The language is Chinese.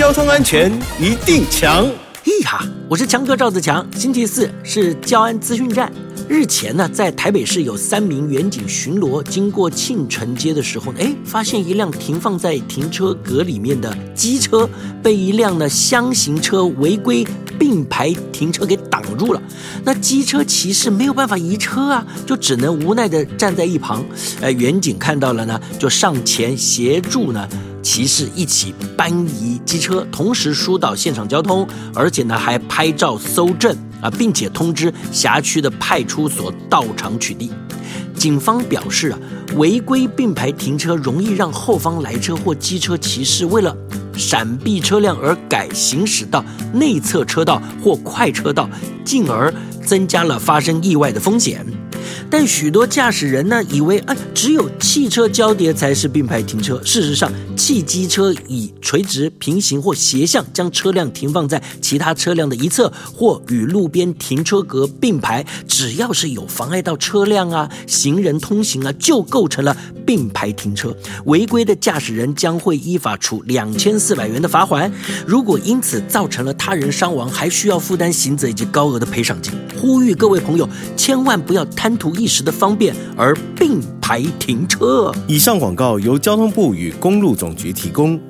交通安全一定强。嘿哈，我是强哥赵子强。星期四是交安资讯站。日前呢，在台北市有三名远警巡逻，经过庆城街的时候呢，哎，发现一辆停放在停车格里面的机车被一辆呢厢型车违规并排停车给挡住了。那机车骑士没有办法移车啊，就只能无奈的站在一旁。哎，远警看到了呢，就上前协助呢。骑士一起搬移机车，同时疏导现场交通，而且呢还拍照搜证啊，并且通知辖区的派出所到场取缔。警方表示啊，违规并排停车容易让后方来车或机车骑士为了闪避车辆而改行驶到内侧车道或快车道，进而增加了发生意外的风险。但许多驾驶人呢，以为啊，只有汽车交叠才是并排停车。事实上，汽机车以垂直、平行或斜向将车辆停放在其他车辆的一侧，或与路边停车格并排，只要是有妨碍到车辆啊、行人通行啊，就构成了并排停车。违规的驾驶人将会依法处两千四百元的罚款。如果因此造成了他人伤亡，还需要负担刑责以及高额的赔偿金。呼吁各位朋友，千万不要贪图。一时的方便而并排停车。以上广告由交通部与公路总局提供。